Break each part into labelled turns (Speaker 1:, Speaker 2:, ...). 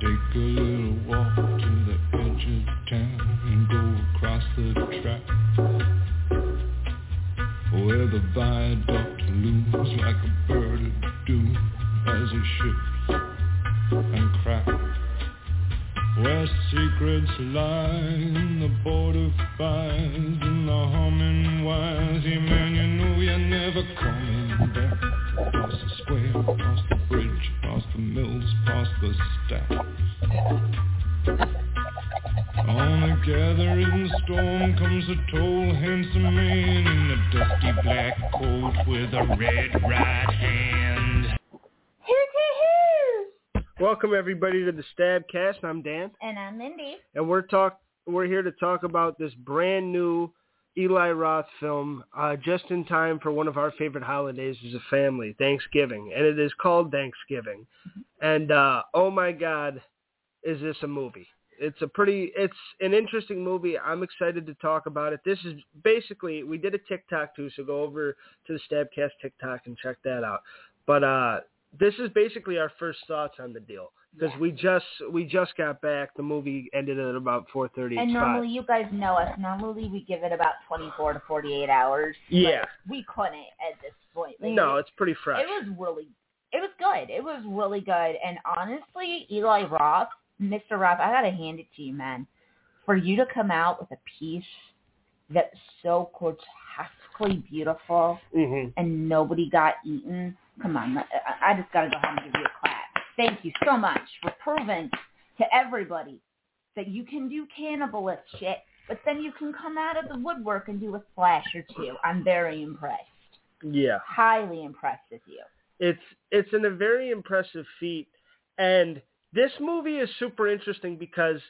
Speaker 1: Take a little walk to the edge
Speaker 2: Everybody to the Stabcast. I'm Dan,
Speaker 3: And I'm Mindy.
Speaker 2: and we're talk we're here to talk about this brand new Eli Roth film, uh, just in time for one of our favorite holidays as a family, Thanksgiving, and it is called Thanksgiving. And uh, oh my God, is this a movie? It's a pretty, it's an interesting movie. I'm excited to talk about it. This is basically we did a TikTok too, so go over to the Stabcast TikTok and check that out. But uh, this is basically our first thoughts on the deal because
Speaker 3: Yeah.
Speaker 2: we just we just got back. The movie ended at about 4:30.
Speaker 3: And normally, you guys know us. Normally, we give it about 24 to 48 hours. but
Speaker 2: Yeah.
Speaker 3: we couldn't at this point. Like,
Speaker 2: no, it's pretty fresh.
Speaker 3: it was really, it was good. It was really good. And honestly, Eli Roth, Mr. Roth, I gotta hand it to you, man. For you to come out with a piece that's so grotesquely beautiful
Speaker 2: hmm
Speaker 3: and nobody got eaten. Come on, I, I just gotta go home and give you a. Thank you so much for proving to everybody that you can do cannibalist shit, but then you can come out of the woodwork and do a slash or two. I'm very impressed.
Speaker 2: Yeah,
Speaker 3: Highly impressed with you.
Speaker 2: it's it's in a very impressive feat, and this movie is super interesting because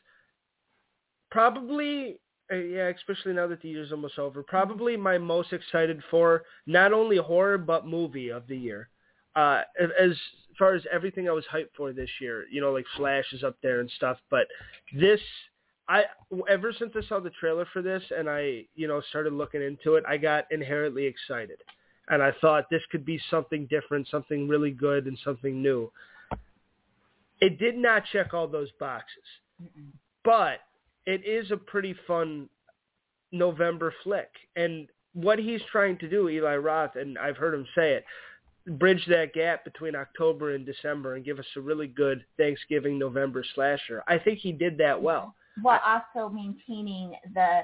Speaker 2: probably. Uh, yeah, especially now that the year's almost over. Probably my most excited for not only horror but movie of the year. Uh, as far as everything I was hyped for this year, you know, like Flash is up there and stuff. But this, I ever since I saw the trailer for this and I, you know, started looking into it, I got inherently excited, and I thought this could be something different, something really good, and something new. It did not check all those boxes, but it is a pretty fun November flick, and what he's trying to do, Eli Roth, and I've heard him say it, bridge that gap between October and December and give us a really good Thanksgiving November slasher. I think he did that well.
Speaker 3: While also maintaining the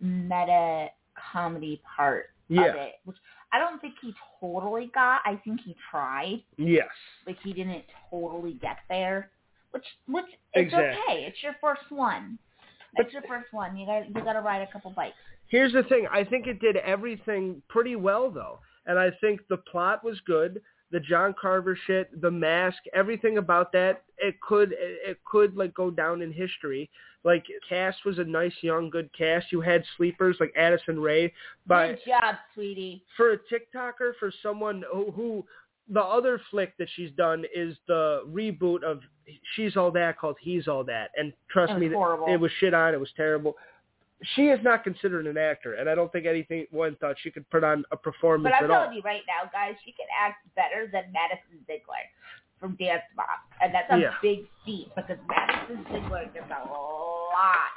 Speaker 3: meta comedy part
Speaker 2: Yeah.
Speaker 3: of it, which I don't think he totally got. I think he tried.
Speaker 2: Yes.
Speaker 3: like he didn't totally get there, which which it's
Speaker 2: Exactly.
Speaker 3: okay. It's your first one.
Speaker 2: But-
Speaker 3: It's your first one. You got you got to ride a couple bikes.
Speaker 2: Here's the thing. I think it did everything pretty well, though. And I think the plot was good. The John Carver shit, the mask, everything about that, it could, it, could like go down in history. Like cast was a nice, young, good cast. You had sleepers like Addison Rae, but
Speaker 3: Good job, sweetie.
Speaker 2: for a TikToker, for someone who, who the other flick that she's done is the reboot of She's All That called He's All That, and trust
Speaker 3: It
Speaker 2: me,
Speaker 3: horrible.
Speaker 2: it was shit on. It was terrible. She is not considered an actor, and I don't think anything one thought she could put on a performance
Speaker 3: But I'm
Speaker 2: at all.
Speaker 3: telling you right now, guys, she can act better than Madison Ziegler from Dance Moms, and that's a
Speaker 2: Yeah.
Speaker 3: big feat because Madison Ziegler does a lot,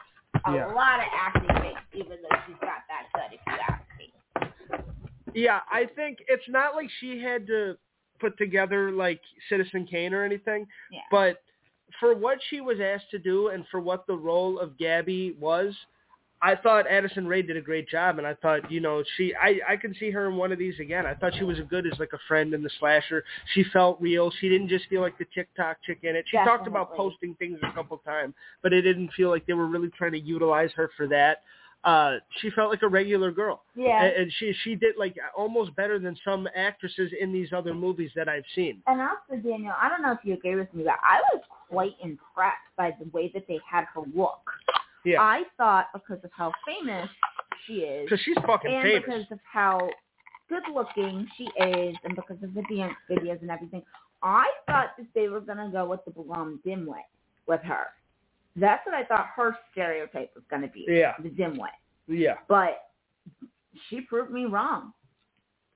Speaker 3: a
Speaker 2: Yeah.
Speaker 3: lot of acting, things, even though she's not that good. If you ask me.
Speaker 2: Yeah, I think it's not like she had to put together like Citizen Kane or anything,
Speaker 3: Yeah.
Speaker 2: but for what she was asked to do and for what the role of Gabby was, I thought Addison Rae did a great job, and I thought, you know, she, I, I can see her in one of these again. I thought she was as good as like a friend in the slasher. She felt real. She didn't just feel like the TikTok chick in it. She talked about posting things a couple times, but it didn't feel like they were really trying to utilize her for that. Uh, she felt like a regular girl.
Speaker 3: Yeah.
Speaker 2: And, and she she did like almost better than some actresses in these other movies that I've seen.
Speaker 3: And also, Daniel, I don't know if you agree with me, but I was quite impressed by the way that they had her look.
Speaker 2: Yeah,
Speaker 3: I thought because of how famous she is,
Speaker 2: because she's fucking
Speaker 3: and
Speaker 2: famous.
Speaker 3: because of how good looking she is, and because of the dance videos and everything, I thought that they were gonna go with the blonde dimwit with her. That's what I thought her stereotype was gonna be.
Speaker 2: Yeah.
Speaker 3: The dimwit.
Speaker 2: yeah,
Speaker 3: But she proved me wrong.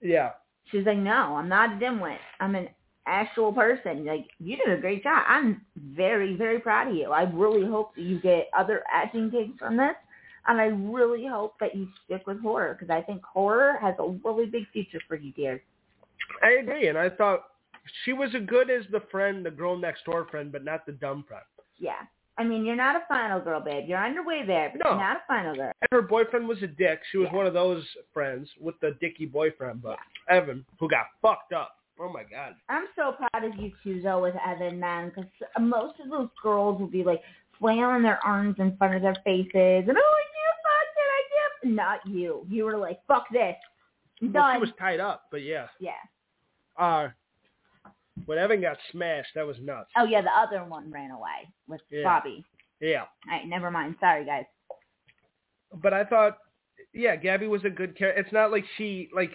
Speaker 2: Yeah.
Speaker 3: She's like, no, I'm not a dimwit. I'm an actual person. Like, you did a great job. I'm very, very proud of you. I really hope that you get other acting gigs from this. And I really hope that you stick with horror because I think horror has a really big future for you, dear.
Speaker 2: I agree, and I thought she was as good as the friend, the girl next door friend, but not the dumb friend.
Speaker 3: Yeah. I mean, you're not a final girl, babe. You're on your way there, but
Speaker 2: No.
Speaker 3: you're not a final girl.
Speaker 2: And her boyfriend was a dick. She was
Speaker 3: Yeah.
Speaker 2: one of those friends with the dicky boyfriend, but Evan, who got fucked up. Oh my god.
Speaker 3: I'm so proud of you two, though, with Evan, man, because most of those girls will be like flailing their arms in front of their faces and, oh, I can't fuck it, I can't. Not you. You were like, fuck this.
Speaker 2: Well,
Speaker 3: Done.
Speaker 2: she was tied up, but yeah.
Speaker 3: yeah.
Speaker 2: Uh, when Evan got smashed, that was nuts.
Speaker 3: Oh, yeah, the other one ran away with
Speaker 2: Yeah.
Speaker 3: Bobby.
Speaker 2: Yeah.
Speaker 3: All right, never mind. Sorry, guys.
Speaker 2: But I thought, yeah, Gabby was a good character. It's not like she like.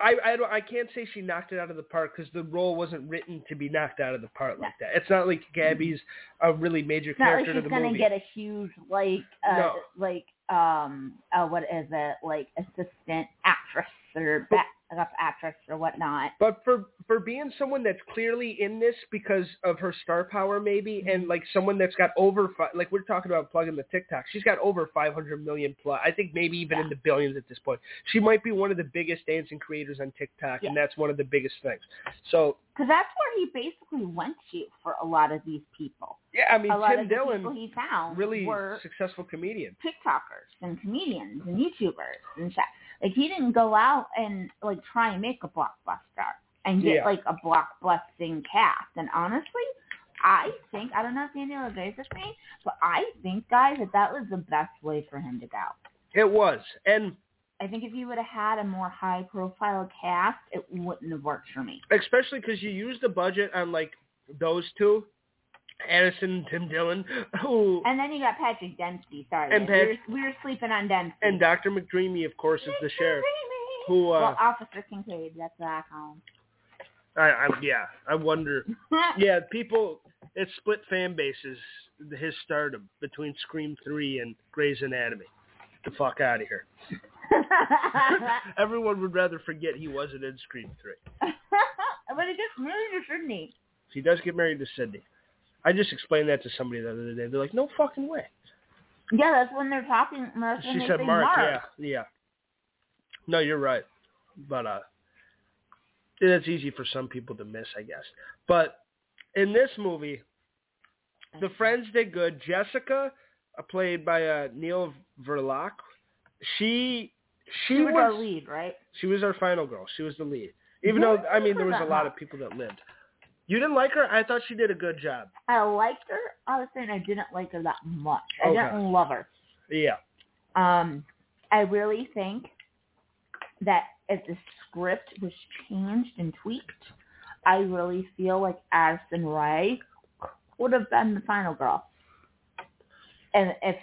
Speaker 2: I I don't I can't say she knocked it out of the park because the role wasn't written to be knocked out of the park like that. It's not like Gabby's a really major
Speaker 3: It's not like
Speaker 2: character
Speaker 3: she's
Speaker 2: to the
Speaker 3: gonna
Speaker 2: movie.
Speaker 3: get a huge like uh
Speaker 2: No.
Speaker 3: like um uh what is it like assistant actress or backup actress or whatnot.
Speaker 2: But for for being someone that's clearly in this because of her star power, maybe, and mm-hmm. like someone that's got over fi- like we're talking about plugging the TikTok, she's got over 500 million plus. I think maybe even in the billions at this point. She might be one of the biggest dancing creators on TikTok, and that's one of the biggest things. So
Speaker 3: Because that's where he basically went to for a lot of these people.
Speaker 2: yeah, I mean
Speaker 3: a lot
Speaker 2: Tim
Speaker 3: of the people
Speaker 2: Dillon,
Speaker 3: he found
Speaker 2: really
Speaker 3: were
Speaker 2: successful comedian.
Speaker 3: TikTokers and comedians and YouTubers and shit. Like he didn't go out and like try and make a blockbuster and get
Speaker 2: Yeah.
Speaker 3: like a blockbusting cast. And honestly, I think I don't know if Daniel agrees with me, but I think guys that that was the best way for him to go.
Speaker 2: It was, and
Speaker 3: I think if you would have had a more high profile cast, it wouldn't have worked for me.
Speaker 2: especially because you used the budget on like those two, Addison Tim Dillon, who
Speaker 3: And then you got Patrick Dempsey. Sorry,
Speaker 2: And
Speaker 3: we, were, we were sleeping on Dempsey.
Speaker 2: and Dr. McDreamy, of course, is the sheriff. Who, uh,
Speaker 3: well, Officer Kincaid. That's what I call him.
Speaker 2: I, I yeah, I wonder. Yeah, people, it's split fan bases. His stardom between Scream Three and Grey's Anatomy. Get the fuck out of here. Everyone would rather forget he wasn't in Scream Three.
Speaker 3: but he gets married, shouldn't he?
Speaker 2: He does get married to Sydney. I just explained that to somebody the other day. They're like, "No fucking way."
Speaker 3: Yeah, that's when they're talking. That's
Speaker 2: She said Mark,
Speaker 3: Mark.
Speaker 2: Yeah, yeah. No, you're right. But uh, that's easy for some people to miss, I guess. But in this movie, the friends did good. Jessica, uh, played by uh, Nell Verlaque, she she
Speaker 3: She was
Speaker 2: was
Speaker 3: our lead, right?
Speaker 2: she was our final girl. She was the lead. Even
Speaker 3: Yeah,
Speaker 2: though I mean there was a lot of people that lived. You didn't like her? I thought she did a good job.
Speaker 3: I liked her. I was saying I didn't like her that much. I
Speaker 2: Okay.
Speaker 3: didn't love her.
Speaker 2: Yeah.
Speaker 3: Um, I really think that if the script was changed and tweaked, I really feel like Addison Rae would have been the final girl. And if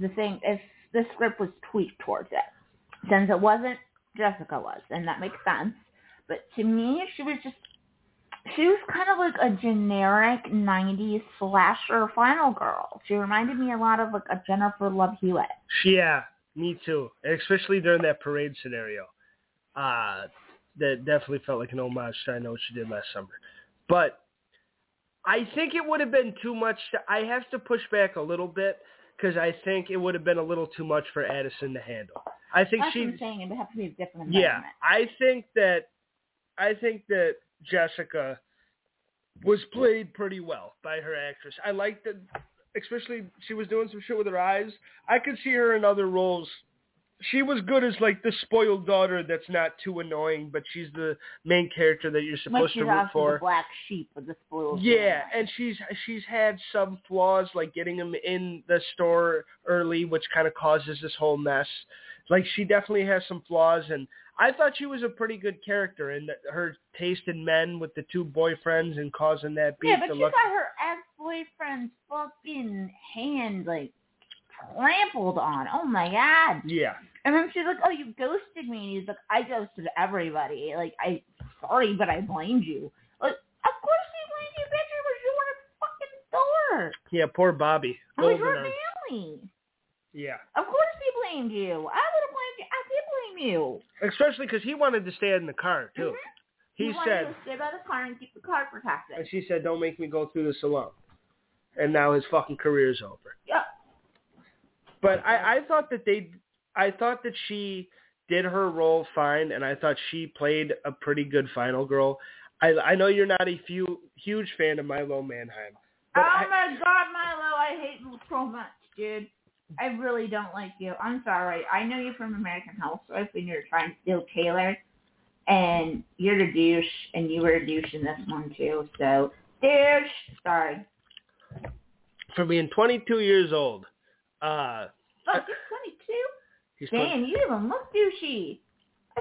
Speaker 3: the thing, if the script was tweaked towards it, since it wasn't, Jessica was, and that makes sense. But to me, she was just, she was kind of like a generic '90s slasher final girl. She reminded me a lot of like a Jennifer Love Hewitt.
Speaker 2: Yeah, me too. Especially during that parade scenario. Uh that definitely felt like an homage to I Know What She Did Last Summer. But I think it would have been too much. To, I have to push back a little bit because I think it would have been a little too much for Addison to handle. I think
Speaker 3: That's
Speaker 2: she,
Speaker 3: what I'm saying. It would have to be a different environment. yeah.
Speaker 2: I think that, I think that Jessica was played pretty well by her actress. I liked that, especially she was doing some shit with her eyes. I could see her in other roles. She was good as like the spoiled daughter that's not too annoying, but she's the main character that you're supposed
Speaker 3: she's
Speaker 2: to root for.
Speaker 3: the black sheep of the spoiled.
Speaker 2: Yeah,
Speaker 3: family.
Speaker 2: and she's she's had some flaws like getting him in the store early, which kind of causes this whole mess. Like she definitely has some flaws, and I thought she was a pretty good character. And her taste in men with the two boyfriends and causing that beef
Speaker 3: yeah, but
Speaker 2: to
Speaker 3: she
Speaker 2: look.
Speaker 3: got her ex-boyfriend's fucking hand like trampled on. Oh my god!
Speaker 2: Yeah,
Speaker 3: And then she's like, "Oh, you ghosted me." And he's like, "I ghosted everybody. Like, I sorry, but I blamed you." Like, of course he blamed you, bitch. It was your fucking store.
Speaker 2: yeah, poor Bobby.
Speaker 3: It was your family.
Speaker 2: Yeah,
Speaker 3: Of course he blamed you. I would have blamed you. I feel you.
Speaker 2: Especially because he wanted to stay in the car too.
Speaker 3: Mhm.
Speaker 2: He
Speaker 3: wanted
Speaker 2: said,
Speaker 3: to stay by the car and keep the car protected.
Speaker 2: and she said, "Don't make me go through this alone." And now his fucking career's over.
Speaker 3: Yep.
Speaker 2: But I, I thought that they, I thought that she did her role fine, and I thought she played a pretty good final girl. I, I know you're not a few, huge fan of Milo Manheim,
Speaker 3: oh
Speaker 2: I,
Speaker 3: my god, Milo, I hate him so much, dude. I really don't like you. I'm sorry. I know you from American Housewives when you were trying to steal Taylor, and you're a douche, and you were a douche in this one too. So, douche. Sorry.
Speaker 2: for being 22 years old, uh,
Speaker 3: Fuck, you're 22.
Speaker 2: he's 20
Speaker 3: Damn, you even look douchey.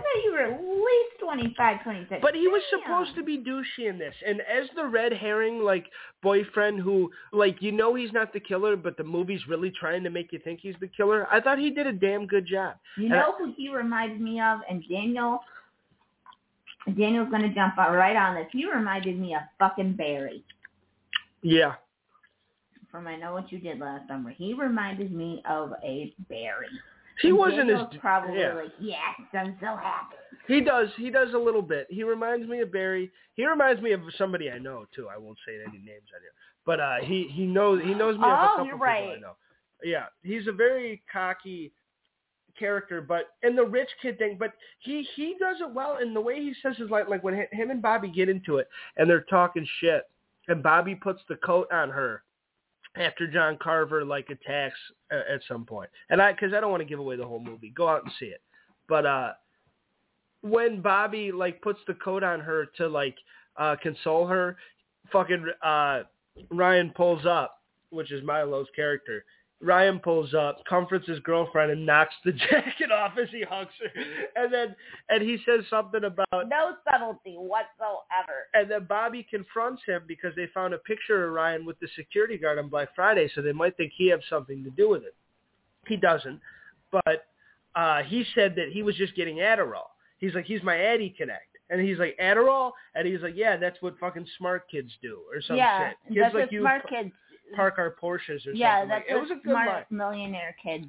Speaker 3: I thought you were at least 25, 26.
Speaker 2: But he was
Speaker 3: Damn.
Speaker 2: supposed to be douchey in this, and as the red herring like boyfriend who like you know he's not the killer, but the movie's really trying to make you think he's the killer. I thought he did a damn good job.
Speaker 3: You
Speaker 2: And
Speaker 3: know who he reminded me of? And Daniel, Daniel's going to jump out right on this. He reminded me of fucking Barry
Speaker 2: Yeah,
Speaker 3: from I Know What You Did Last Summer. He reminded me of a Barry.
Speaker 2: He wasn't as
Speaker 3: probably
Speaker 2: yeah.
Speaker 3: like, yes, I'm so happy.
Speaker 2: He does. He does a little bit. He reminds me of Barry. He reminds me of somebody I know too. I won't say any names on here, but uh, he he knows he knows me of a
Speaker 3: Oh,
Speaker 2: couple
Speaker 3: you're
Speaker 2: people I
Speaker 3: right.
Speaker 2: know. Yeah, he's a very cocky character, but and the rich kid thing, but he he does it well. And the way he says his like like when him and Bobby get into it and they're talking shit, and Bobby puts the coat on her after John Carver like attacks at, some point. And I because I don't want to give away the whole movie. Go out and see it. But uh when Bobby like puts the coat on her to like uh console her, fucking uh Ryan pulls up, which is Milo's character. Ryan pulls up, comforts his girlfriend, and knocks the jacket off as he hugs her. And then and he says something about
Speaker 3: No subtlety whatsoever.
Speaker 2: and then Bobby confronts him because they found a picture of Ryan with the security guard on Black Friday, so they might think he has something to do with it. He doesn't, but uh, he said that he was just getting Adderall. He's like, he's my Addy Connect. And he's like, Adderall? And he's like, yeah, that's what fucking smart kids do or some
Speaker 3: yeah,
Speaker 2: shit. Kids
Speaker 3: that's
Speaker 2: like
Speaker 3: what
Speaker 2: you
Speaker 3: smart kids.
Speaker 2: Park our Porsches or
Speaker 3: Yeah,
Speaker 2: something.
Speaker 3: Yeah, that's
Speaker 2: like.
Speaker 3: What
Speaker 2: a good line.
Speaker 3: smart millionaire kids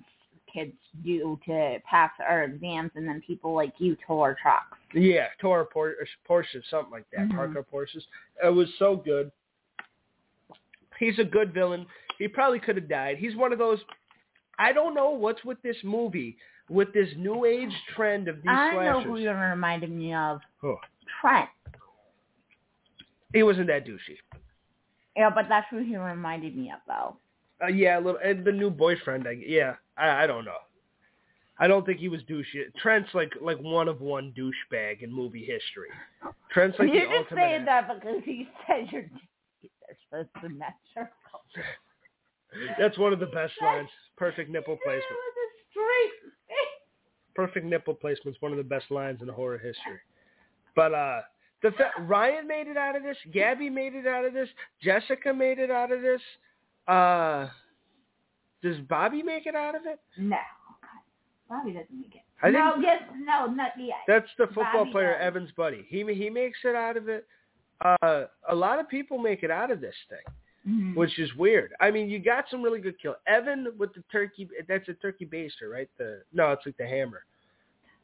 Speaker 3: kids do to pass our exams, and then people like you tow our trucks.
Speaker 2: Yeah, Toro Por- Porsche, something like that.
Speaker 3: Mhm.
Speaker 2: Parker Porsches. It was so good. He's a good villain. He probably could have died. He's one of those. I don't know what's with this movie, with this new age trend of these
Speaker 3: I know who you reminded me of.
Speaker 2: Who?
Speaker 3: Trent.
Speaker 2: He wasn't that douchey.
Speaker 3: Yeah, but that's who he reminded me of, though.
Speaker 2: Uh, yeah, a little. And the new boyfriend. I, yeah, I, I don't know. I don't think he was douchey. Trent's like like one of one douchebag in movie history. Trent's like
Speaker 3: You're
Speaker 2: the
Speaker 3: just
Speaker 2: ultimate.
Speaker 3: saying that because he said you're to match your
Speaker 2: That's one of the best lines. Perfect nipple placement. perfect nipple placement's one of the best lines in horror history. But uh the fa- Ryan made it out of this, Gabby made it out of this, Jessica made it out of this. Uh does Bobby make it out of it?
Speaker 3: No. Bobby doesn't make it.
Speaker 2: I
Speaker 3: no, yes, no, not yet.
Speaker 2: that's the football
Speaker 3: Bobby
Speaker 2: player
Speaker 3: does.
Speaker 2: Evans buddy. He he makes it out of it. Uh a lot of people make it out of this thing,
Speaker 3: Mhm.
Speaker 2: which is weird. I mean, you got some really good kill. Evan with the turkey that's a turkey baster, right? The no, it's like the hammer.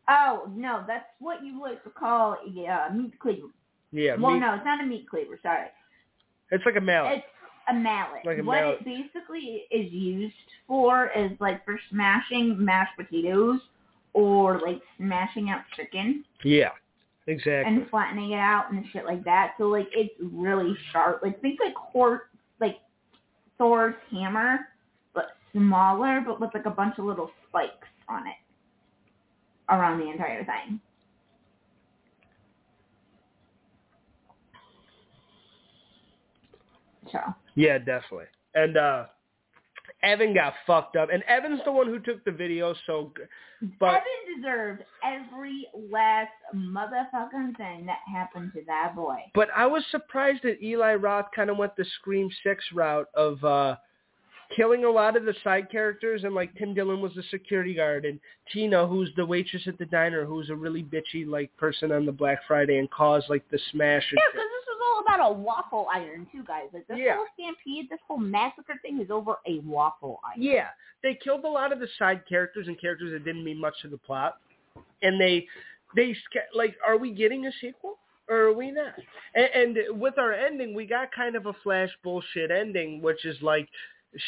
Speaker 3: Oh no, that's what you like to call a uh, meat cleaver.
Speaker 2: Yeah,
Speaker 3: well,
Speaker 2: meat-
Speaker 3: no, it's not a meat cleaver. Sorry,
Speaker 2: it's like a mallet.
Speaker 3: it's a mallet.
Speaker 2: Like a
Speaker 3: what
Speaker 2: mallet.
Speaker 3: it basically is used for is like for smashing mashed potatoes or like smashing out chicken
Speaker 2: yeah. Exactly.
Speaker 3: and flattening it out and shit like that. So like it's really sharp. Like think like Hor like Thor's hammer, but smaller, but with like a bunch of little spikes on it around the entire thing. So
Speaker 2: Yeah, definitely. And uh Evan got fucked up, and Evan's the one who took the video. So, but
Speaker 3: Evan deserved every last motherfucking thing that happened to that boy.
Speaker 2: but I was surprised that Eli Roth kind of went the Scream Six route of uh killing a lot of the side characters, and like Tim Dillon was the security guard, and Tina, who's the waitress at the diner, who's a really bitchy like person on the Black Friday, and caused like the smash. and
Speaker 3: Yeah, because this was all about a waffle iron too, guys. Like this
Speaker 2: Yeah.
Speaker 3: whole stampede, this whole massacre thing is over a waffle iron.
Speaker 2: Yeah, they killed a lot of the side characters and characters that didn't mean much to the plot. and they they like, are we getting a sequel or are we not? And, and with our ending, we got kind of a flash bullshit ending, which is like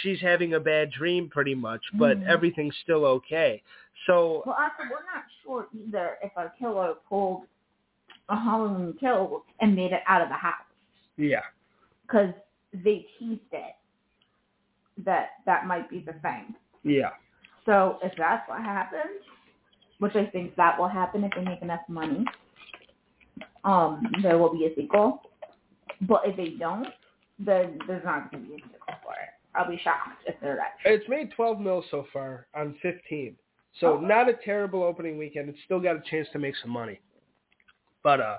Speaker 2: she's having a bad dream pretty much, but
Speaker 3: Mhm.
Speaker 2: everything's still okay. So
Speaker 3: Well, also, we're not sure either if our killer pulled a Halloween kill and made it out of the house
Speaker 2: yeah,
Speaker 3: because they teased it that that might be the thing.
Speaker 2: yeah,
Speaker 3: So if that's what happens, which I think that will happen if they make enough money, um, there will be a sequel. But if they don't, then there's not going to be a sequel. I'll be shocked if they're that.
Speaker 2: it's made 12 mil so far on 15. So
Speaker 3: Oh.
Speaker 2: not a terrible opening weekend. It's still got a chance to make some money. But uh,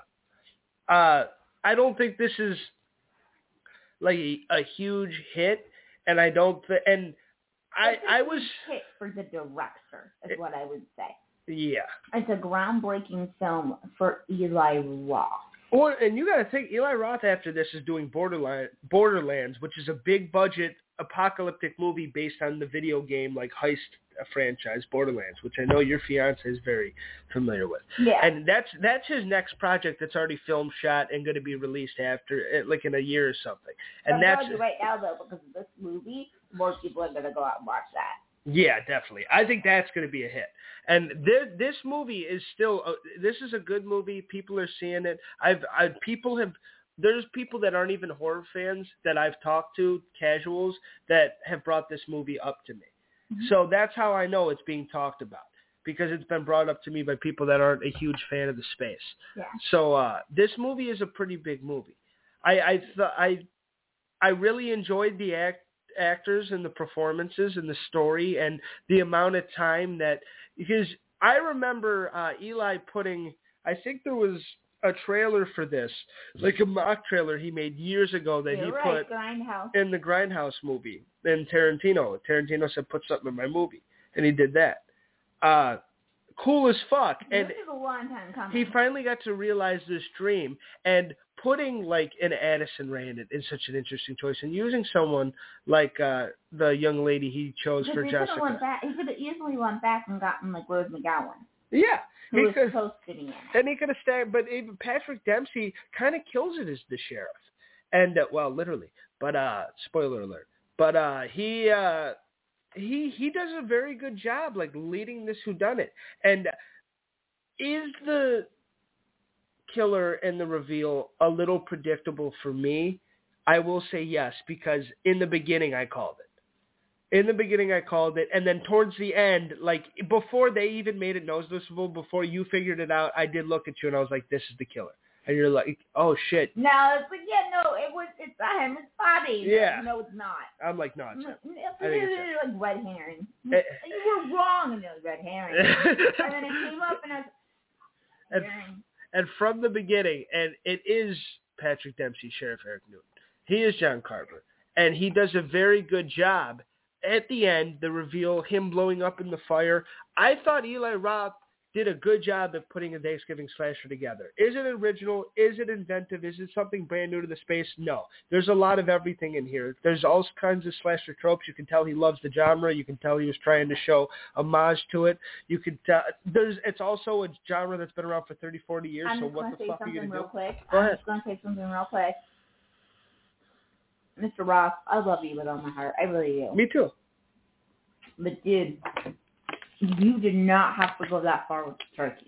Speaker 2: uh, I don't think this is like a, a huge hit, and I don't. Th- and I I was
Speaker 3: hit for the director, is what I would say.
Speaker 2: yeah.
Speaker 3: It's a groundbreaking film for Eli Roth.
Speaker 2: Or and you got to think Eli Roth after this is doing Borderline Borderlands, which is a big budget apocalyptic movie based on the video game like heist uh, franchise Borderlands, which I know your fiance is very familiar with.
Speaker 3: Yeah.
Speaker 2: And that's that's his next project that's already filmed, shot, and going to be released after uh, like in a year or something. And
Speaker 3: I'm
Speaker 2: that's
Speaker 3: you right now though, because of this movie, more people are gonna go out and watch that.
Speaker 2: Yeah, definitely. I think that's going to be a hit. And this this movie is still a, this is a good movie. People are seeing it. I've I people have there's people that aren't even horror fans that I've talked to, casuals that have brought this movie up to me.
Speaker 3: Mhm.
Speaker 2: So that's how I know it's being talked about because it's been brought up to me by people that aren't a huge fan of the space.
Speaker 3: Yeah.
Speaker 2: So uh this movie is a pretty big movie. I I th- I I really enjoyed the act actors and the performances and the story and the amount of time that because I remember uh Eli putting I think there was a trailer for this, like a mock trailer he made years ago that
Speaker 3: You're
Speaker 2: he
Speaker 3: right,
Speaker 2: put
Speaker 3: Grindhouse.
Speaker 2: in the Grindhouse movie in Tarantino. Tarantino said put something in my movie and he did that. Uh cool as fuck. And
Speaker 3: this is a long time coming.
Speaker 2: he finally got to realize this dream and putting like an Addison Rae in it is such an interesting choice and using someone like uh the young lady he chose for Jessica.
Speaker 3: went back. He could have easily went back and gotten like Rose McGowan,
Speaker 2: Yeah.
Speaker 3: who
Speaker 2: He could,
Speaker 3: hosting it.
Speaker 2: and he could have stayed but even Patrick Dempsey kind of kills it as the sheriff. And uh, well, literally. But uh spoiler alert. But uh he uh he he does a very good job like leading this whodunit. And is the killer and the reveal a little predictable for me? I will say yes because in the beginning I called it. In the beginning I called it, and then towards the end, like before they even made it noticeable, before you figured it out, I did look at you and I was like, "This is the killer," and you're like, "Oh shit!"
Speaker 3: No, it's like yeah, no, it was it's not him, it's Bobby.
Speaker 2: Yeah.
Speaker 3: No, it's not.
Speaker 2: I'm like, "No, it's
Speaker 3: No,
Speaker 2: him."
Speaker 3: It's
Speaker 2: it's
Speaker 3: like red herring.
Speaker 2: Eh.
Speaker 3: you were wrong, and it was red herring. and then it came up and I was
Speaker 2: And- and from the beginning, and it is Patrick Dempsey, Sheriff Eric Newlon. He is John Carver, and he does a very good job. At the end, the reveal, him blowing up in the fire. I thought Eli Roth did a good job of putting a Thanksgiving slasher together. Is it original? Is it inventive? Is it something brand new to the space? No. There's a lot of everything in here. There's all kinds of slasher tropes. You can tell he loves the genre. You can tell he was trying to show homage to it. You can tell there's it's also a genre that's been around for 30, 40 years.
Speaker 3: I'm
Speaker 2: so what the fuck are you gonna do?
Speaker 3: quick.
Speaker 2: Go
Speaker 3: I'm
Speaker 2: ahead.
Speaker 3: just gonna say something real quick. Mr. Ross, I love you with all my heart. I really do.
Speaker 2: Me too.
Speaker 3: But dude, you did not have to go that far with the turkey.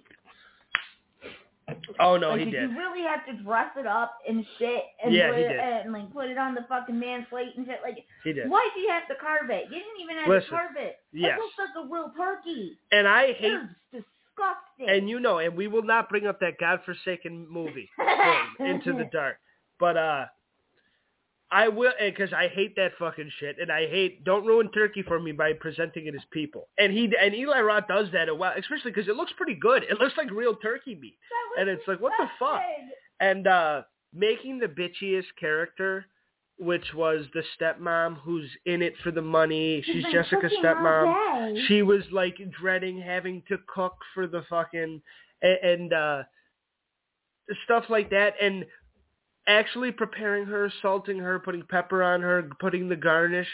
Speaker 2: Oh no,
Speaker 3: like,
Speaker 2: he
Speaker 3: did
Speaker 2: did.
Speaker 3: you really have to dress it up and shit and
Speaker 2: Yeah,
Speaker 3: put
Speaker 2: he
Speaker 3: it,
Speaker 2: did.
Speaker 3: and like put it on the fucking man's plate and shit? Like,
Speaker 2: He did.
Speaker 3: why did you have to carve it? You didn't even have
Speaker 2: Listen,
Speaker 3: to carve it.
Speaker 2: yes.
Speaker 3: It looks like a real turkey.
Speaker 2: And I
Speaker 3: It
Speaker 2: hate
Speaker 3: disgusting.
Speaker 2: and you know, and we will not bring up that godforsaken movie Into the Dark. But uh I will because I hate that fucking shit, and I hate don't ruin turkey for me by presenting it as people. And he and Eli Roth does that a while, especially because it looks pretty good. It looks like real turkey meat, and it's like what the fuck. And uh making the bitchiest character, which was the stepmom who's in it for the money. She's Jessica's stepmom. She was like dreading having to cook for the fucking and, and uh stuff like that and actually preparing her, salting her, putting pepper on her, putting the garnish,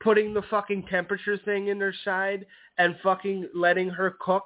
Speaker 2: putting the fucking temperature thing in her side and fucking letting her cook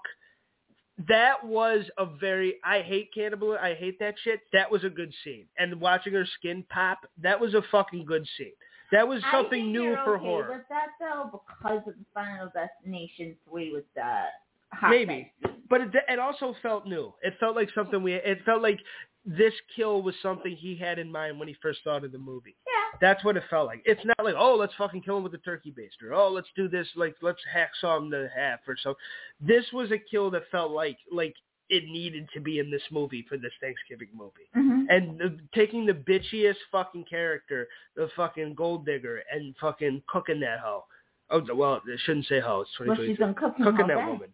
Speaker 2: that was a very I hate cannibal I hate that shit. That was a good scene. And watching her skin pop, that was a fucking good scene. That was something new for
Speaker 3: okay
Speaker 2: horror.
Speaker 3: With that though, because of the Final Destination three was the hot
Speaker 2: Maybe.
Speaker 3: scene.
Speaker 2: But it, it also felt new. It felt like something we it felt like this kill was something he had in mind when he first started the movie.
Speaker 3: Yeah.
Speaker 2: That's what it felt like. It's not like, oh, let's fucking kill him with a turkey baster. Oh, let's do this, like let's hacksaw him to half or so. This was a kill that felt like like it needed to be in this movie for this Thanksgiving movie.
Speaker 3: hmm
Speaker 2: And the, taking the bitchiest fucking character, the fucking gold digger, and fucking cooking that hoe. Oh well, I shouldn't say hoe. It's
Speaker 3: Well,
Speaker 2: 2022
Speaker 3: she's been cooking,
Speaker 2: cooking that
Speaker 3: day.
Speaker 2: woman.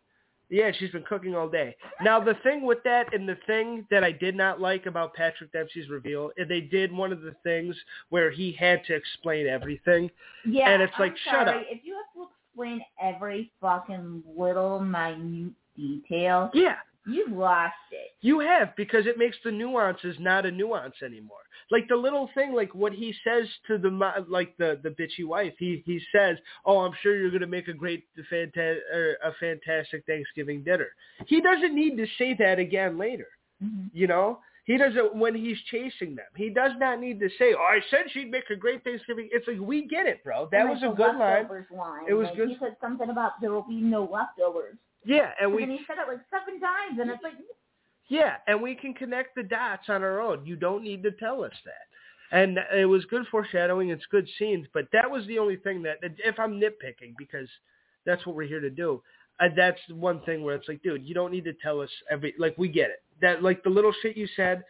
Speaker 2: Yeah, she's been cooking all day. Now the thing with that and the thing that I did not like about Patrick Dempsey's reveal, is they did one of the things where he had to explain everything.
Speaker 3: Yeah,
Speaker 2: And it's
Speaker 3: I'm
Speaker 2: like, shut up.
Speaker 3: If you have to explain every fucking little minute detail,
Speaker 2: Yeah,
Speaker 3: you've lost it.
Speaker 2: you have because it makes the nuances not a nuance anymore. Like the little thing, like what he says to the like the the bitchy wife. He he says, "Oh, I'm sure you're going to make a great fanta- or a fantastic Thanksgiving dinner." He doesn't need to say that again later.
Speaker 3: hmm
Speaker 2: You know, he doesn't when he's chasing them. He does not need to say, "Oh, I said she'd make a great Thanksgiving." It's like we get it, bro. That was a good line.
Speaker 3: line.
Speaker 2: It was
Speaker 3: like,
Speaker 2: good.
Speaker 3: He said something about there will be no leftovers.
Speaker 2: Yeah, and
Speaker 3: And
Speaker 2: we
Speaker 3: then he said it like seven times, and it's like,
Speaker 2: yeah, and we can connect the dots on our own. You don't need to tell us that. And it was good foreshadowing. It's good scenes, but that was the only thing that, if I'm nitpicking, because that's what we're here to do. Uh, that's one thing where it's like, dude, you don't need to tell us every. Like, we get it. That like the little shit you said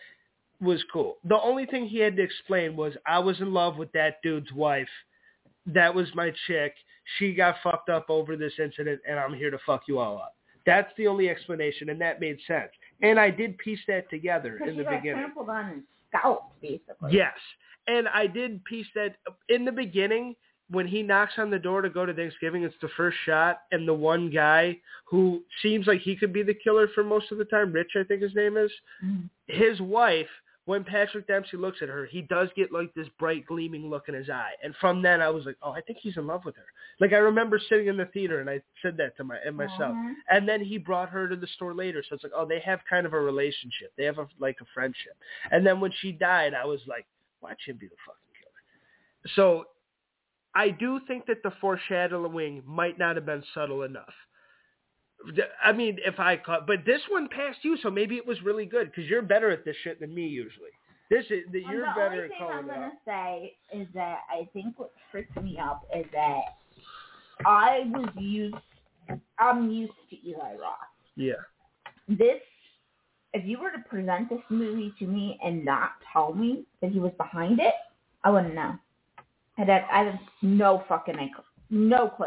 Speaker 2: was cool. The only thing he had to explain was I was in love with that dude's wife. That was my chick. She got fucked up over this incident, and I'm here to fuck you all up. That's the only explanation, and that made sense. And I did piece that together in the beginning.
Speaker 3: trampled on and scalped, basically.
Speaker 2: Yes. And I did piece that in the beginning when he knocks on the door to go to Thanksgiving, it's the first shot and the one guy who seems like he could be the killer for most of the time, Rich I think his name is,
Speaker 3: Mhm.
Speaker 2: his wife, when Patrick Dempsey looks at her, he does get like this bright gleaming look in his eye. And from then I was like, oh, I think he's in love with her. Like I remember sitting in the theater and I said that to my and myself.
Speaker 3: Mhm.
Speaker 2: And then he brought her to the store later. So it's like, oh, they have kind of a relationship. They have a, like a friendship. And then when she died, I was like, watch him be the fucking killer. So I do think that the foreshadowing might not have been subtle enough. I mean, if I caught, but this one passed you, so maybe it was really good because you're better at this shit than me usually. This is that you're
Speaker 3: the
Speaker 2: better
Speaker 3: only
Speaker 2: at
Speaker 3: thing
Speaker 2: calling
Speaker 3: I'm gonna
Speaker 2: out.
Speaker 3: say is that I think what tripped me up is that I was used. I'm used to Eli Roth.
Speaker 2: Yeah,
Speaker 3: This, if you were to present this movie to me and not tell me that he was behind it, I wouldn't know. I'd have, I have no fucking no clue.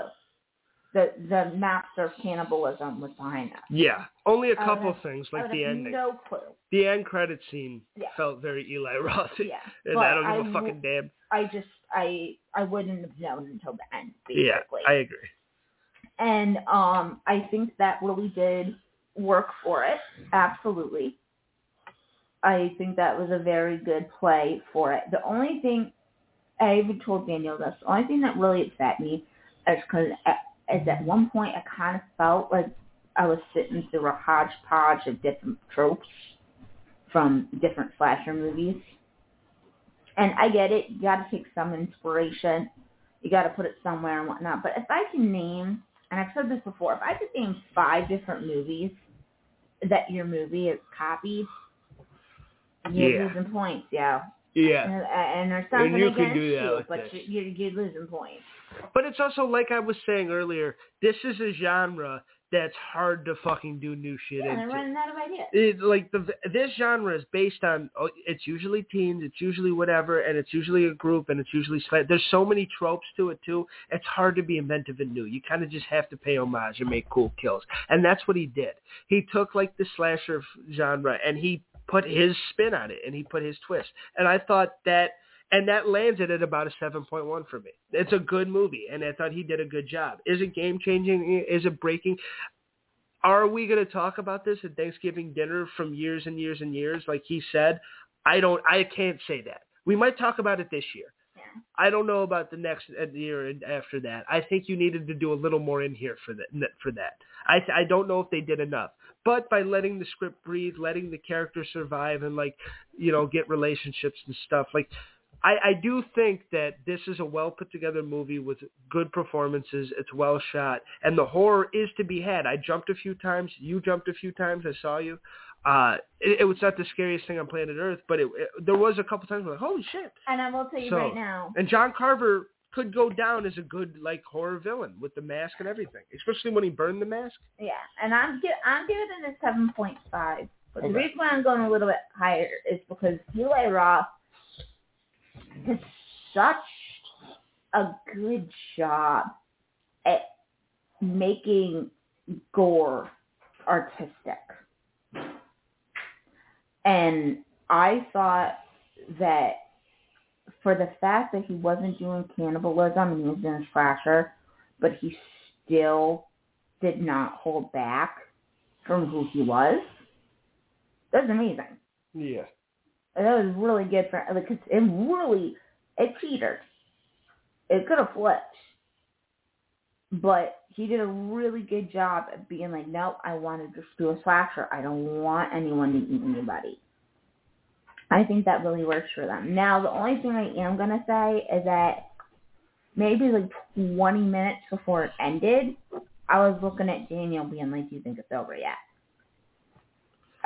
Speaker 3: The the master of cannibalism was behind that.
Speaker 2: yeah. Only a couple
Speaker 3: have-
Speaker 2: things like the ending.
Speaker 3: no clue.
Speaker 2: The end credit scene
Speaker 3: Yeah.
Speaker 2: felt very Eli Roth,
Speaker 3: Yeah,
Speaker 2: and I don't give a
Speaker 3: w-
Speaker 2: fucking damn.
Speaker 3: I just I I wouldn't have known until the end,
Speaker 2: Yeah. I agree.
Speaker 3: and um I think that really did work for it. Absolutely. I think that was a very good play for it. The only thing I even told Daniel this. The only thing that really upset me is because is at one point I kind of felt like I was sitting through a hodgepodge of different tropes from different slasher movies. And I get it. You got to take some inspiration. You got to put it somewhere and whatnot. But if I can name and I've said this before, if I could name five different movies that your movie is copied, you're
Speaker 2: Yeah.
Speaker 3: losing points, yeah.
Speaker 2: Yeah,
Speaker 3: And, and there's something
Speaker 2: And you
Speaker 3: against
Speaker 2: do that
Speaker 3: you, but you, you're, you're losing points.
Speaker 2: But it's also like I was saying earlier. This is a genre that's hard to fucking do new shit
Speaker 3: Yeah, they're
Speaker 2: into.
Speaker 3: running out of ideas.
Speaker 2: it, like the this genre is based on oh, it's usually teens, it's usually whatever, and it's usually a group, and it's usually there's so many tropes to it too. It's hard to be inventive and new. You kind of just have to pay homage and make cool kills, and that's what he did. He took like the slasher genre and he put his spin on it, and he put his twist, and I thought that. And that lands it at about a 7.1 for me. It's a good movie, and I thought he did a good job. Is it game changing? Is it breaking? are we going to talk about this at Thanksgiving dinner from years and years and years, like he said? I don't. I can't say that. We might talk about it this year.
Speaker 3: Yeah.
Speaker 2: I don't know about the next uh, year and after that. I think you needed to do a little more in here for that. For that, I I don't know if they did enough. but by letting the script breathe, letting the characters survive, and like you know get relationships and stuff. Like I, I do think that this is a well put together movie with good performances. It's well shot, and the horror is to be had. I jumped a few times. You jumped a few times. I saw you. Uh, it, it was not the scariest thing on planet Earth, but it, it there was a couple times where like, holy shit.
Speaker 3: And I will tell you
Speaker 2: So-
Speaker 3: right now,
Speaker 2: And John Carver could go down as a good like horror villain with the mask and everything, especially when he burned the mask.
Speaker 3: yeah, and I'm gi- I'm giving it a seven point five. But the reason why I'm going a little bit higher is because Eli Roth did such a good job at making gore artistic. And I thought that for the fact that he wasn't doing cannibalism and he was doing slasher, but he still did not hold back from who he was. That's amazing.
Speaker 2: Yeah.
Speaker 3: That was really good for like it really it teetered. It could have flipped, but he did a really good job at being like, nope, I want to just do a slasher. I don't want anyone to eat anybody. I think that really works for them. Now, the only thing I am gonna say is that maybe like 20 minutes before it ended, I was looking at Daniel being like, "Do you think it's over yet?"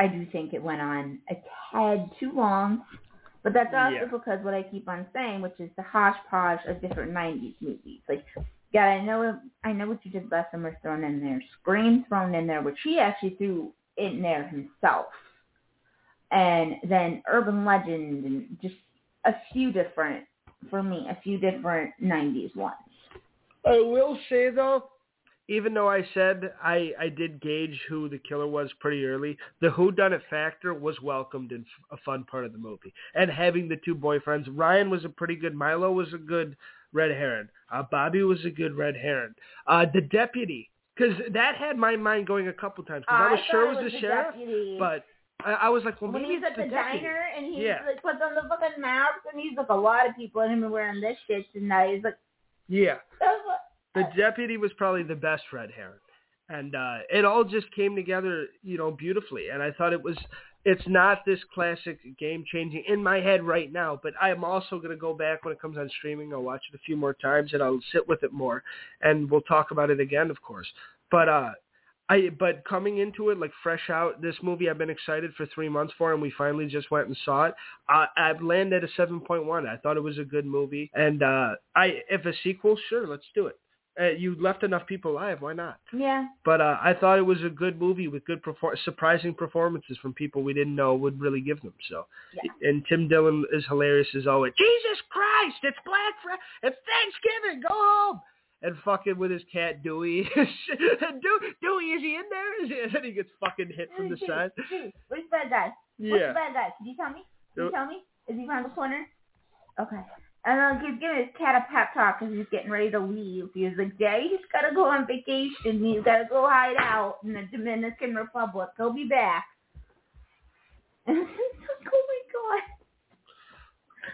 Speaker 3: I do think it went on a tad too long, but that's also
Speaker 2: Yeah.
Speaker 3: because what I keep on saying, which is the hodgepodge of different '90s movies. Like, yeah, I know, I know what you did last summer thrown in there, Scream thrown in there, which he actually threw in there himself, and then Urban Legend, and just a few different, for me, a few different '90s ones.
Speaker 2: I will say though, even though I said I, I did gauge who the killer was pretty early, the who done it factor was welcomed and f- a fun part of the movie. And having the two boyfriends, Ryan was a pretty good, Milo was a good red heron, uh, Bobby was a good red heron. Uh, the deputy, because that had my mind going a couple times because I was sure
Speaker 3: it
Speaker 2: it was the sheriff,
Speaker 3: deputy.
Speaker 2: but I, I was like, well,
Speaker 3: when
Speaker 2: maybe
Speaker 3: he's at
Speaker 2: the,
Speaker 3: the, diner and he
Speaker 2: Yeah.
Speaker 3: like puts on the fucking mask and he's like a lot of people and him wearing this shit tonight. He's like,
Speaker 2: Yeah. the deputy was probably the best red heron and uh it all just came together you know beautifully. And i thought it was it's not this classic game changing in my head right now but i'm also going to go back when it comes on streaming. I'll watch it a few more times and i'll sit with it more. And we'll talk about it again of course. But uh I, but coming into it like fresh out, this movie I've been excited for three months for, and we finally just went and saw it. I, I've landed at a seven point one. I thought it was a good movie, and uh, I if a sequel, sure, let's do it. Uh, you left enough people alive, why not?
Speaker 3: yeah.
Speaker 2: But uh, I thought it was a good movie with good, perfor- surprising performances from people we didn't know would really give them. So,
Speaker 3: Yeah.
Speaker 2: and Tim Dillon is hilarious as always. Jesus Christ, it's Black Friday, it's Thanksgiving, go home. And fucking with his cat Dewey. Dewey, Dewey, is he in there? Is he, and he gets fucking hit from the
Speaker 3: Dude,
Speaker 2: side.
Speaker 3: dude, where's the bad guy? Yeah. What's the bad guy? Can you tell me? Can you tell me? Is he around the corner? Okay. And then he's giving his cat a pep talk because he's getting ready to leave. He's like, Daddy's got to go on vacation. He's got to go hide out in the Dominican Republic. He'll be back. And it's like, oh my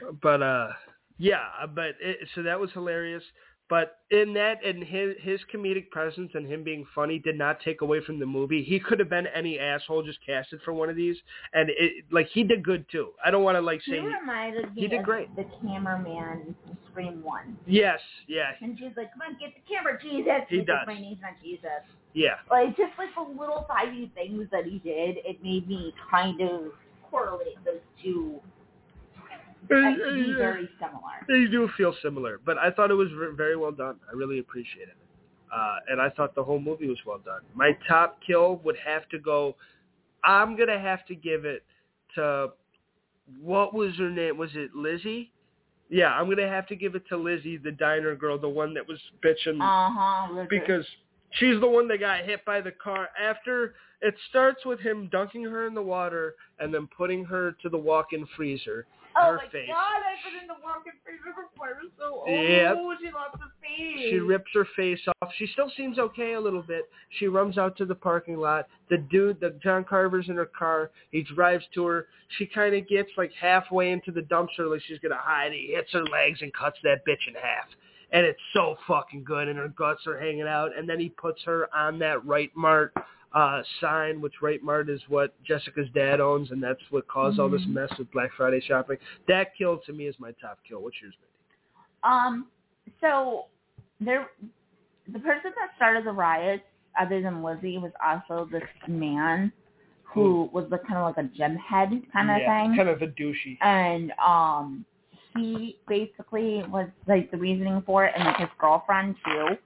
Speaker 3: God.
Speaker 2: but uh yeah but it, so that was hilarious but in that and his his comedic presence and him being funny did not take away from the movie he could have been any asshole just casted for one of these and it like he did good too i don't want to like
Speaker 3: He
Speaker 2: say
Speaker 3: reminded me
Speaker 2: he did great.
Speaker 3: the cameraman from Scream 1.
Speaker 2: yes yeah
Speaker 3: And she's like, come on, get the camera, Jesus.
Speaker 2: He does.
Speaker 3: My name's not Jesus.
Speaker 2: yeah
Speaker 3: Like, just like the little tiny things that he did, it made me kind of correlate those two be very similar.
Speaker 2: they do feel similar but i thought it was very well done. I really appreciated it. Uh and i thought the whole movie was well done. My top kill would have to go i'm gonna have to give it to what was her name? Was it lizzie? Yeah i'm gonna have to give it to lizzie the diner girl the one that was bitching
Speaker 3: Uh-huh.
Speaker 2: because she's the one that got hit by the car after it starts with him dunking her in the water and then putting her to the walk-in freezer
Speaker 3: oh
Speaker 2: her
Speaker 3: my
Speaker 2: face.
Speaker 3: god, I've been in the walking freezer was so old.
Speaker 2: Yep.
Speaker 3: She lost her face.
Speaker 2: She rips her face off. She still seems okay a little bit. She runs out to the parking lot. The dude, the John Carver's in her car. He drives to her. She kind of gets like halfway into the dumpster, like she's gonna hide. He hits her legs and cuts that bitch in half. And it's so fucking good, and her guts are hanging out. And then he puts her on that right mart uh, Sign, which Right Mart is what Jessica's dad owns, and that's what caused all this
Speaker 3: Mhm.
Speaker 2: mess with Black Friday shopping. That kill to me is my top kill. What's yours, Mindy?
Speaker 3: Um, so there, the person that started the riots, other than Lizzie, was also this man who was the kind of like a gem head kind of
Speaker 2: yeah,
Speaker 3: thing,
Speaker 2: kind of a douchey.
Speaker 3: and um, he basically was like the reasoning for it, and like his girlfriend too.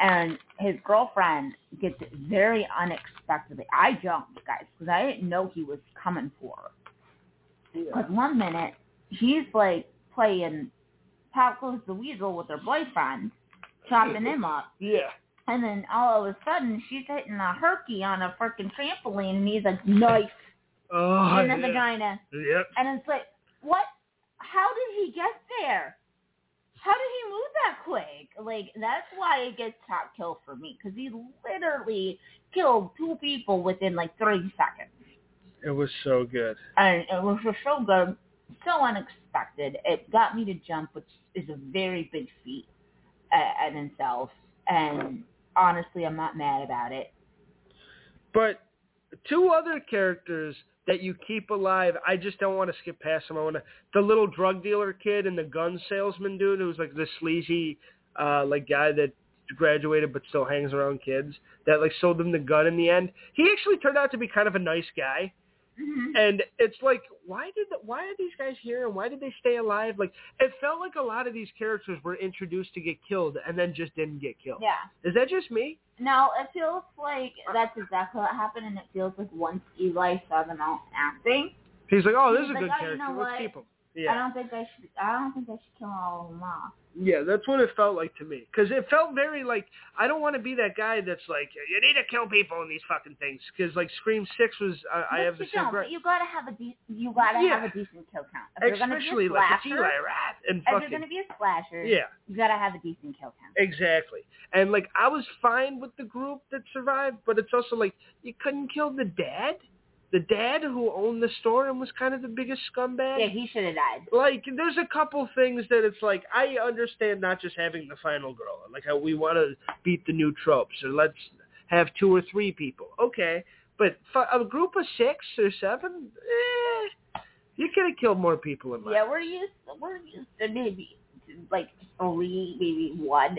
Speaker 3: And his girlfriend gets it very unexpectedly. I jumped, guys, because I didn't know he was coming for her. Because one minute he's like playing Pop Goes the Weasel with her boyfriend, chopping him up,
Speaker 2: Yeah.
Speaker 3: and then all of a sudden she's hitting a herky on a freaking trampoline, and he's like knife
Speaker 2: Oh,
Speaker 3: in the
Speaker 2: yeah.
Speaker 3: vagina,
Speaker 2: Yep.
Speaker 3: and it's like, what? How did he get there? How did he move that quick? Like that's why it gets top kill for me because he literally killed two people within like three seconds.
Speaker 2: It was so good.
Speaker 3: and it was just so good, so unexpected. It got me to jump, which is a very big feat uh, in itself. And honestly, I'm not mad about it.
Speaker 2: But two other characters that you keep alive, I just don't want to skip past them. I want to the little drug dealer kid and the gun salesman dude who's like this sleazy uh like guy that graduated but still hangs around kids that like sold them the gun in the end. He actually turned out to be kind of a nice guy.
Speaker 3: Mm-hmm.
Speaker 2: And it's like, why did the, why are these guys here and why did they stay alive? Like, it felt like a lot of these characters were introduced to get killed and then just didn't get killed.
Speaker 3: Yeah.
Speaker 2: Is that just me?
Speaker 3: No, it feels like that's exactly what happened, and it feels like once Eli saw them out acting,
Speaker 2: He's like, oh, this is a
Speaker 3: like,
Speaker 2: good
Speaker 3: "Oh, you
Speaker 2: character.
Speaker 3: know
Speaker 2: Let's
Speaker 3: what?
Speaker 2: keep him.
Speaker 3: I don't think I should. I don't think I should kill all of them off.
Speaker 2: yeah, that's what it felt like to me. Because it felt very like I don't want to be that guy that's like you need to kill people in these fucking things. Because like Scream Six was, I, I have the same.
Speaker 3: don't. But you gotta have a de- you gotta
Speaker 2: Yeah.
Speaker 3: have a decent kill count. If you're gonna
Speaker 2: Especially
Speaker 3: be a
Speaker 2: like
Speaker 3: slasher,
Speaker 2: Eli Roth and
Speaker 3: if you're
Speaker 2: fucking
Speaker 3: gonna be a slasher,
Speaker 2: yeah.
Speaker 3: you gotta have a decent kill count.
Speaker 2: Exactly. And like I was fine with the group that survived, but it's also like you couldn't kill the dad? The dad who owned the store and was kind of the biggest scumbag?
Speaker 3: Yeah, he should have died.
Speaker 2: like there's a couple things that it's like I understand not just having the final girl. Like how we want to beat the new tropes or let's have two or three people. Okay. But a group of 6 or 7, eh, you could have killed more people in my
Speaker 3: Yeah, we're used. We're used to maybe like only maybe one.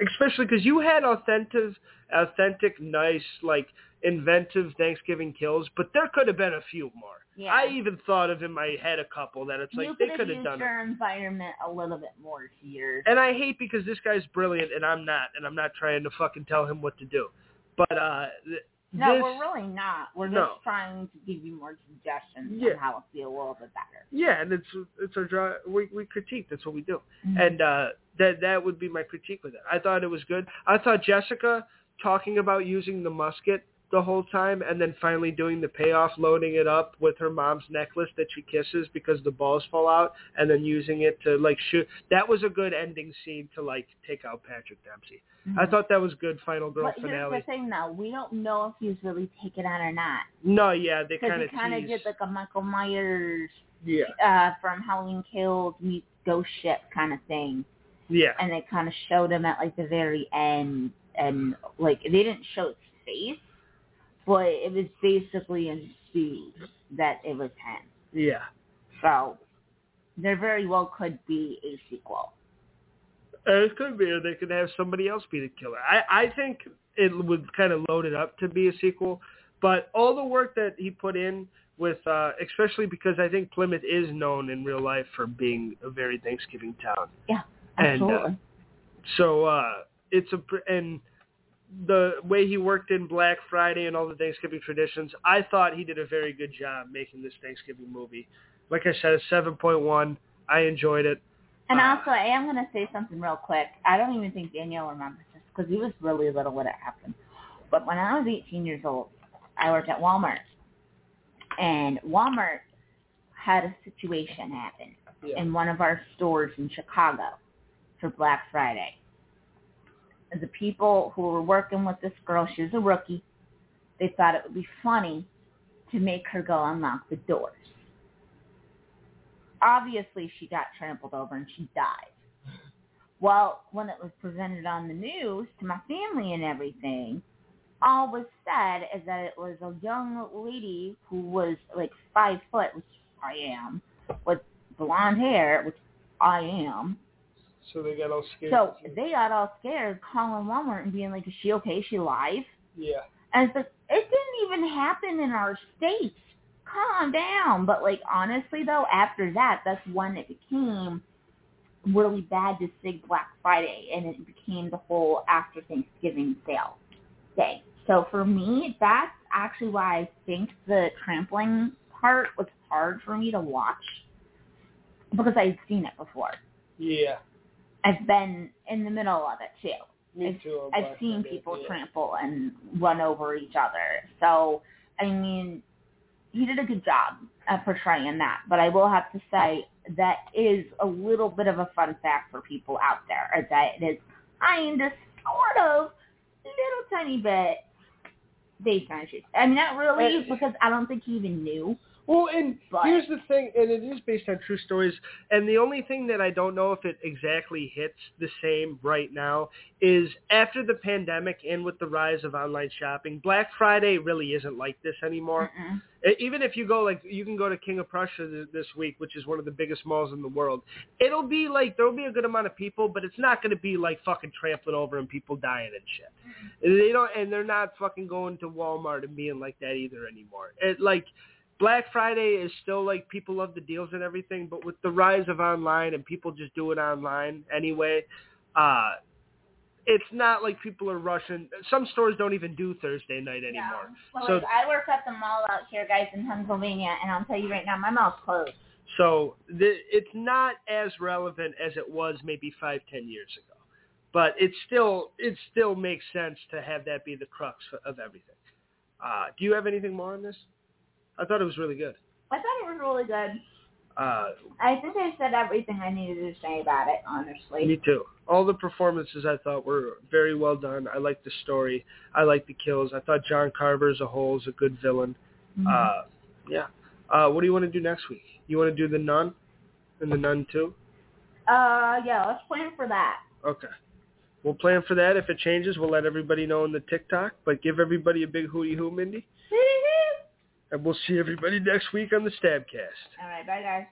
Speaker 2: especially because you had authentic, authentic, nice, like inventive Thanksgiving kills, but there could have been a few more.
Speaker 3: Yeah.
Speaker 2: I even thought of in my head a couple that it's like
Speaker 3: you
Speaker 2: they
Speaker 3: could have
Speaker 2: done it.
Speaker 3: your environment a little bit more here.
Speaker 2: And I hate because this guy's brilliant and I'm not, and I'm not trying to fucking tell him what to do. But uh, th-
Speaker 3: No,
Speaker 2: this,
Speaker 3: we're really not. We're
Speaker 2: No.
Speaker 3: just trying to give you more suggestions
Speaker 2: Yeah.
Speaker 3: on how to feel a little bit better.
Speaker 2: yeah, and it's it's our draw. We we critique. That's what we do.
Speaker 3: Mm-hmm.
Speaker 2: and uh, that that would be my critique with it. I thought it was good. I thought Jessica talking about using the musket the whole time and then finally doing the payoff, loading it up with her mom's necklace that she kisses because the balls fall out, and then using it to like shoot. That was a good ending scene to like take out Patrick Dempsey. I thought that was good final girl
Speaker 3: Mm-hmm. but here's the thing, though. We don't know if he's really taken out or not.
Speaker 2: No, yeah, they kind of
Speaker 3: kind of did like a Michael Myers
Speaker 2: yeah,
Speaker 3: uh, from Halloween Kills meets Ghost Ship kind of thing.
Speaker 2: yeah,
Speaker 3: And they kind of showed him at like the very end. And like, they didn't show his face, but it was basically in speed that it was him.
Speaker 2: yeah.
Speaker 3: So there very well could be a sequel.
Speaker 2: Uh, it could be, or they could have somebody else be the killer. I, I think it would kind of load it up to be a sequel, but all the work that he put in with, uh, especially because I think Plymouth is known in real life for being a very Thanksgiving town.
Speaker 3: Yeah,
Speaker 2: And, uh,
Speaker 3: absolutely.
Speaker 2: So uh, it's a pr- and the way he worked in Black Friday and all the Thanksgiving traditions, I thought he did a very good job making this Thanksgiving movie. Like I said, seven point one. I enjoyed it.
Speaker 3: And
Speaker 2: Uh,
Speaker 3: also, I am going to say something real quick. I don't even think Danielle remembers this because he was really little when it happened. But when I was 18 years old, I worked at Walmart. And Walmart had a situation happen
Speaker 2: Yeah.
Speaker 3: in one of our stores in Chicago for Black Friday. The people who were working with this girl, she was a rookie, they thought it would be funny to make her go unlock the doors. Obviously, she got trampled over and she died. Well, when it was presented on the news to my family and everything, all was said is that it was a young lady who was like five foot, which I am, with blonde hair, which I am.
Speaker 2: So they got all scared.
Speaker 3: So they got all scared, calling Walmart and being like, "Is she okay? Is she alive?"
Speaker 2: yeah.
Speaker 3: And it's like, it didn't even happen in our states. Calm down. But like honestly though, after that, that's when it became really bad to say Black Friday and it became the whole after Thanksgiving sale day. So for me, that's actually why I think the trampling part was hard for me to watch because I've seen it before.
Speaker 2: Yeah.
Speaker 3: I've been in the middle of it too.
Speaker 2: Me
Speaker 3: I've-
Speaker 2: too.
Speaker 3: I've seen people
Speaker 2: yeah.
Speaker 3: trample and run over each other. So, I mean, he did a good job at portraying that. But I will have to say that is a little bit of a fun fact for people out there, is that it is kind of, sort of, little tiny bit based on shit. I mean, not really, because I don't think he even knew.
Speaker 2: Well, and
Speaker 3: But-
Speaker 2: here's the thing, and it is based on true stories. And the only thing that I don't know if it exactly hits the same right now is after the pandemic and with the rise of online shopping, Black Friday really isn't like this anymore.
Speaker 3: Mm-mm.
Speaker 2: Even if you go like you can go to King of Prussia this week, which is one of the biggest malls in the world. It'll be like there'll be a good amount of people, but it's not going to be like fucking trampling over and people dying and shit. They don't, and they're not fucking going to Walmart and being like that either anymore. It like Black Friday is still like people love the deals and everything, but with the rise of online and people just do it online anyway, uh, it's not like people are rushing. Some stores don't even do Thursday night anymore.
Speaker 3: Well,
Speaker 2: So-
Speaker 3: like, I work at the mall out here, guys, in Pennsylvania, and I'll tell you right now, my mall's closed.
Speaker 2: So the, it's not as relevant as it was maybe five, ten years ago. But it still it still makes sense to have that be the crux of everything. Uh, do you have anything more on this? I thought it was really good.
Speaker 3: I thought it was really good.
Speaker 2: Uh,
Speaker 3: I think I said everything I needed to say about it, honestly.
Speaker 2: me too. All the performances I thought were very well done. I liked the story. I liked the kills. I thought John Carver as a whole is a good villain.
Speaker 3: Mhm.
Speaker 2: Uh, yeah. Uh, what do you want to do next week? You want to do the Nun and the Nun too?
Speaker 3: Uh, yeah, let's plan for that.
Speaker 2: Okay. We'll plan for that. If it changes, we'll let everybody know in the TikTok. But give everybody a big hooty hoo, Mindy. And we'll see everybody next week on the Stabcast.
Speaker 3: All right, bye, guys.